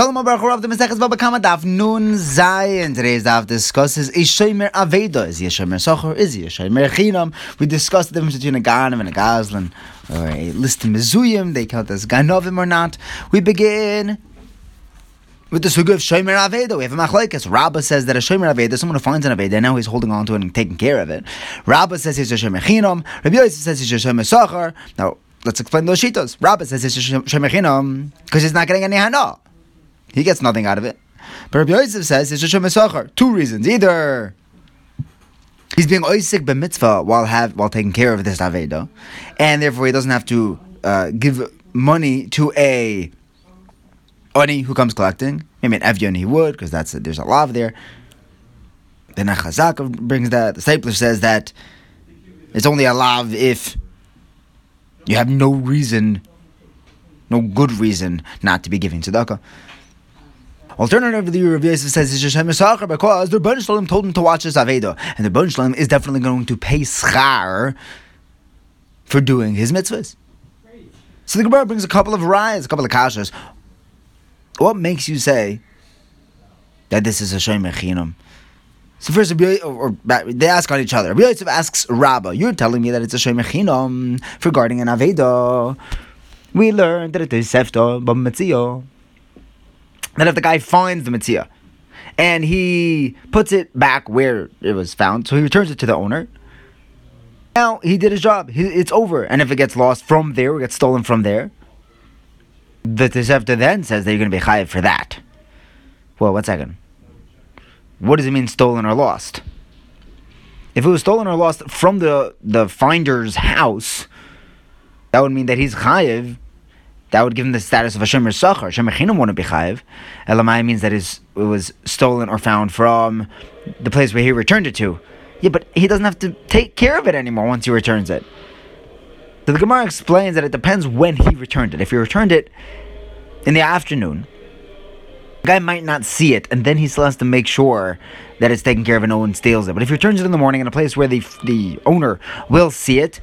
Shalom Abaruch of the Maseches Baba Kama Daf Nun Zayin. Today's daf discusses is Shomer Aveda. Is he a Socher? Is he Chinam? We discussed the difference between a Ganim and a Gazlan, or a list of Mizuyim. They count as Ganovim or not. We begin with the suga of Shomer Aveda. We have a machlekes. Rabba says that a Shomer Aveda, someone who finds an Aveda, and now he's holding on to it and taking care of it. Rabba says he's a Chinam. Rabbi Yosef says he's a Shomer Socher. Now, let's explain those shitos. Rabba says he's a Shomer Chinam because he's not getting any Hana. He gets nothing out of it. But Rabbi Yosef says it's a Shemesachar. Two reasons. Either he's being oisik b'mitzvah while have while taking care of this aveda, and therefore he doesn't have to uh, give money to a oni who comes collecting. Maybe an evyon he would because that's a, there's a lav there. The Nachazak brings that. The Steipler says that it's only a lav if you have no reason, no good reason not to be giving tzedakah. Alternatively, Rav Yosef says it's Hashem Yisachar because the Ribono Shel Olam told him to watch this Avedo, and the Ribono Shel Olam is definitely going to pay schar for doing his mitzvahs. So the Gemara brings a couple of riots, a couple of kashas. What makes you say that this is a Shem So first, or, they ask on each other. Rabbi Yosef asks Rabba, "You're telling me that it's a Shem Mechinam regarding an Avedo? We learned that it is Sefta B'Metzio." That if the guy finds the mitzvah and he puts it back where it was found, so he returns it to the owner. Now he did his job. It's over. And if it gets lost from there, or gets stolen from there, the Tosefta then says that you're going to be chayiv for that. Well, one second. What does it mean stolen or lost? If it was stolen or lost from the, the finder's house, that would mean that he's chayiv that would give him the status of a shemer sachar. Shemer chinam wouldn't be chayiv. Elamai means that it was stolen or found from the place where he returned it to. Yeah, but he doesn't have to take care of it anymore once he returns it. So the Gemara explains that it depends when he returned it. If he returned it in the afternoon, the guy might not see it, and then he still has to make sure that it's taken care of and no one steals it. But if he returns it in the morning in a place where the the owner will see it,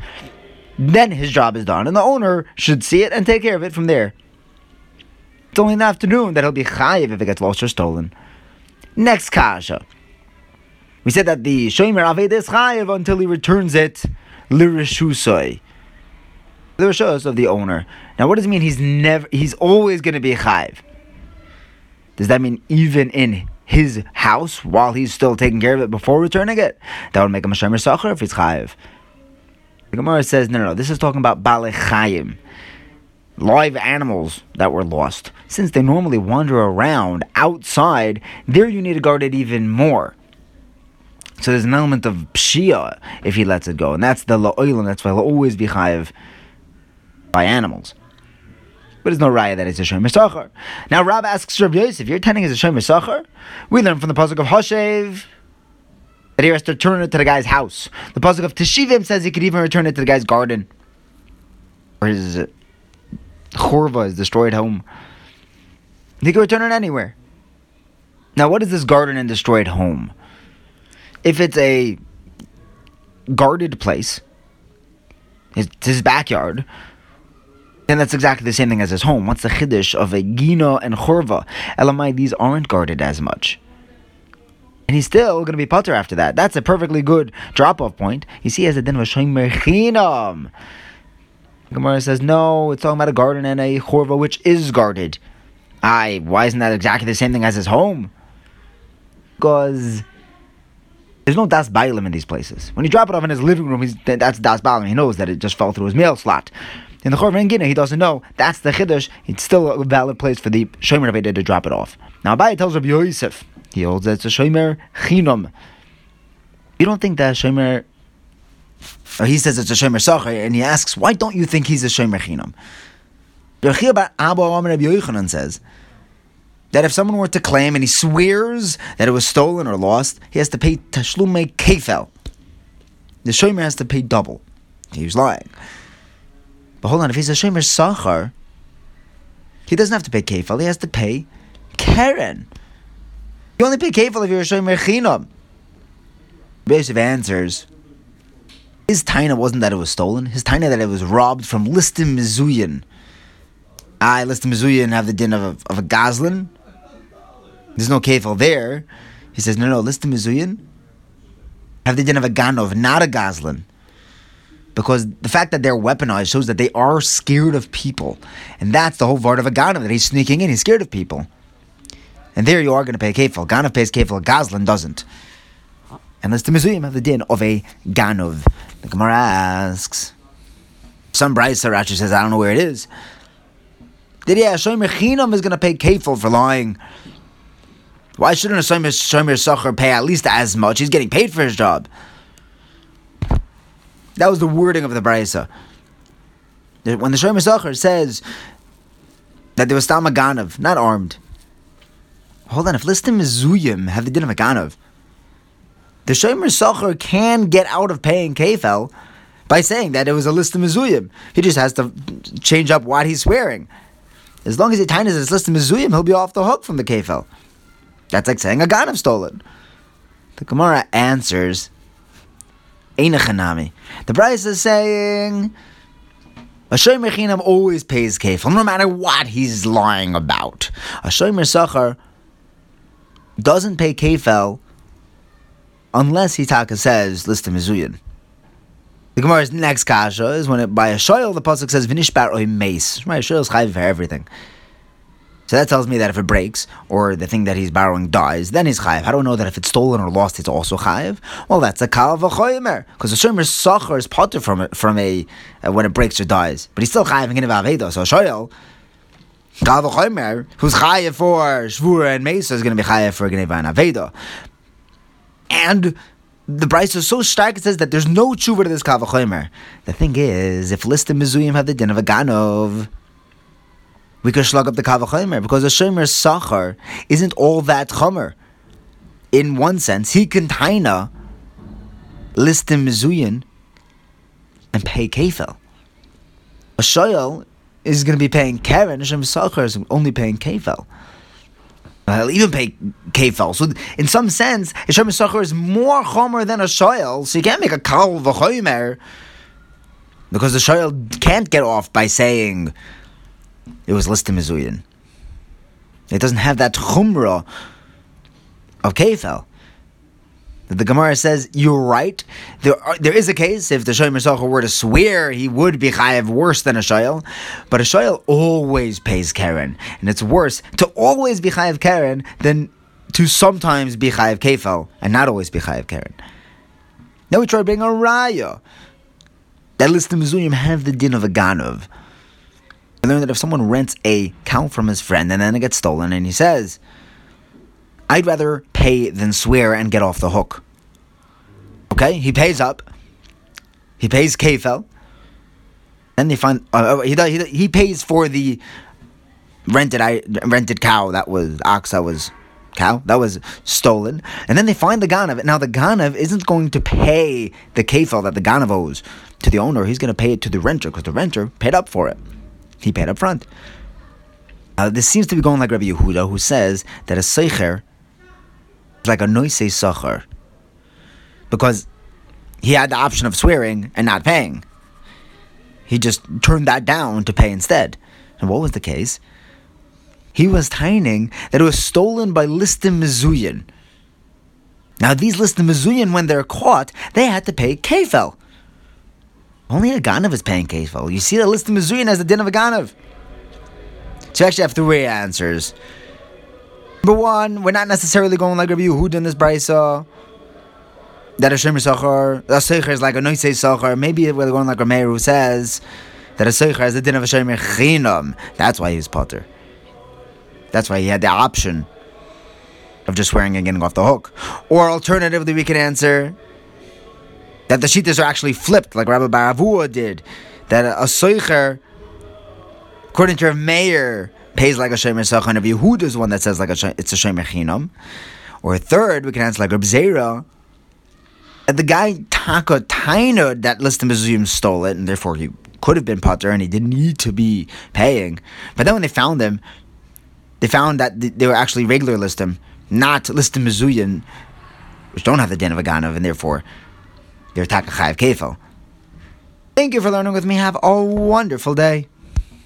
then his job is done, and the owner should see it and take care of it from there. It's only in the afternoon that he'll be chayiv if it gets lost or stolen. Next kasha. We said that the shomer aved is chayiv until he returns it lirishusoi. The rishus of the owner. Now, what does it mean? He's never. He's always going to be chayiv. Does that mean even in his house while he's still taking care of it before returning it? That would make him a shomer sacher if he's chayiv. The Gemara says, no, no, no, this is talking about Balechayim, live animals that were lost. Since they normally wander around outside, there you need to guard it even more. So there's an element of pshia if he lets it go, and that's the la'olim, that's why he'll always be chayiv by animals. But there's no raya that it's a Sachar. Now Rab asks Rav Yosef, you're attending as a Sachar? We learn from the pasuk of Hoshev, that he has to return it to the guy's house. The pasuk of Teshivim says he could even return it to the guy's garden, or his chorva, his destroyed home. He could return it anywhere. Now, what is this garden and destroyed home? If it's a guarded place, it's his backyard, then that's exactly the same thing as his home. What's the chiddush of a gina and chorva? Elamai, these aren't guarded as much and he's still going to be putter after that. That's a perfectly good drop off point. You see, as a din was showing merchinam. Gemara says no, it's talking about a garden and a chorva which is guarded. Aye, why isn't that exactly the same thing as his home? Because there's no das bailim in these places. When you drop it off in his living room, he's, that's das bailim. He knows that it just fell through his mail slot. In the Chorva and Gina, he doesn't know. That's the Chiddush. It's still a valid place for the Shomer to drop it off. Now, Abaye tells Rabbi Yosef, he holds that it's a Shomer Chinom. You don't think that Shomer. Uh, he says it's a Shomer Sacher, and he asks, why don't you think he's a Shomer Rabbi Yochanan says that if someone were to claim and he swears that it was stolen or lost, he has to pay Tashlume Kefel. The Shomer has to pay double. He was lying. But hold on, if he's a Shomer Sachar, he doesn't have to pay Kefel, he has to pay Karen. You only pay kefil if you're a shomer. Yosef answers. His taina wasn't that it was stolen. His taina that it was robbed from listim mizuyin. I listim mizuyin have the din of a, of a gazlan, There's no kefil there. He says, no, no, listen to Mizuyin. Have the din of a ganov, not a goslin. Because the fact that they're weaponized shows that they are scared of people. And that's the whole part of a ganov, that he's sneaking in, he's scared of people. And there you are going to pay kefil. Ganov pays kefil, goslin doesn't. And let's the Mizuyim have the din of a ganov. The Gemara asks, some Brisa Rashi says, I don't know where it is. Did yeah, Shomer Chinam is going to pay kefil for lying. Why shouldn't a Shomer Shomer pay at least as much? He's getting paid for his job. That was the wording of the Brisa. When the Shomer Sacher says that there was Stam Ganov, not armed. Hold on, if Listim Mizuyim have the din of a Ganov, the Shomer Sacher can get out of paying kefil by saying that it was a list of mizuyim. He just has to change up what he's swearing. As long as he tightens his list of mizuyim, he'll be off the hook from the kefil. That's like saying a ganav stolen. The Gemara answers, Einachanami. The Bryce is saying, a shomer chinam always pays kefil, no matter what he's lying about. A shomer sachar doesn't pay kefil unless he taka says list of mizuyin. The Gemara's next kasha is when it, by a shoyel the pasuk says vinishbar oy mace. Right, shoyel's chayv for everything. So that tells me that if it breaks or the thing that he's borrowing dies, then he's chayiv. I don't know that if it's stolen or lost, it's also chayiv. Well, that's a kal v'choymer because the shomer sacher is potter from it from a uh, when it breaks or dies, but he's still chayiv in aveda. So shoyel. Kal v'choymer, who's chayiv for shvura and mesa, is going to be chayiv for gneva and aveda. And the Bryce is so stark it says that there's no tshuva to this kavachomer. The thing is, if List and mizuyim have the din of a ganov, we could slug up the kavachomer because the shomer sachar isn't all that chomer. In one sense, he can taina list and mizuyim and pay kefil. A shoyel is going to be paying karen, a shomer sachar is only paying kefil. I'll even pay kefel. So in some sense, Yishem Yisachar is more chomer than a shoyel, so you can't make a kal v'chomer because the shoyel can't get off by saying it was listed mizuyin. It doesn't have that chumrah of kefel. The Gemara says you're right. There, are, there is a case if the shoyim Sacher were to swear, he would be chayav worse than a shoyel, but a shoyel always pays karen, and it's worse to always be chayav karen than to sometimes be chayav kefel and not always be chayav karen. Now we try to bring a raya. That list the mizuyim have the din of a ganov. I learned that if someone rents a cow from his friend and then it gets stolen, and he says I'd rather pay than swear and get off the hook. Okay, he pays up. He pays kefel. Then they find uh, he, he he pays for the rented I rented cow that was ox that was cow that was stolen, and then they find the ganav. Now the ganav isn't going to pay the kefel that the ganav owes to the owner. He's going to pay it to the renter because the renter paid up for it. He paid up front. Uh, this seems to be going like Rabbi Yehuda, who says that a seicher like a noise sachar because he had the option of swearing and not paying. He just turned that down to pay instead. And what was the case? He was tining that it was stolen by Listim Mizuyan. Now, these Listim Mizuyan, when they're caught, they had to pay kefel. Only a Ganav is paying kefel. You see the Listim Mizuyan as the din of a Ganav. So you actually have three answers. Number one, we're not necessarily going like Rabbi Yehuda in this brisa. That a shemir sachar, a seicher is like a noisei sachar. Maybe we're going like Rameir who says that a seicher has the din of a shemir chinam. That's why he's potter. That's why he had the option of just swearing and getting off the hook. Or alternatively, we can answer that the shitas are actually flipped, like Rabba bar Avuha did. That a seicher, according to a Meir, pays like a Shemer Sachan. Rabbi Yehuda is one that says like a, it's a Shemer Chinam. Or third, we can answer like Reb Zera. The guy Taka Taina that Listim Mizuyim stole it, and therefore he could have been Potter and he didn't need to be paying. But then when they found him, they found that they were actually regular Listim, not Listim Mizuyim, which don't have the din of a and therefore they're Taka Chayav. Thank you for learning with me. Have a wonderful day.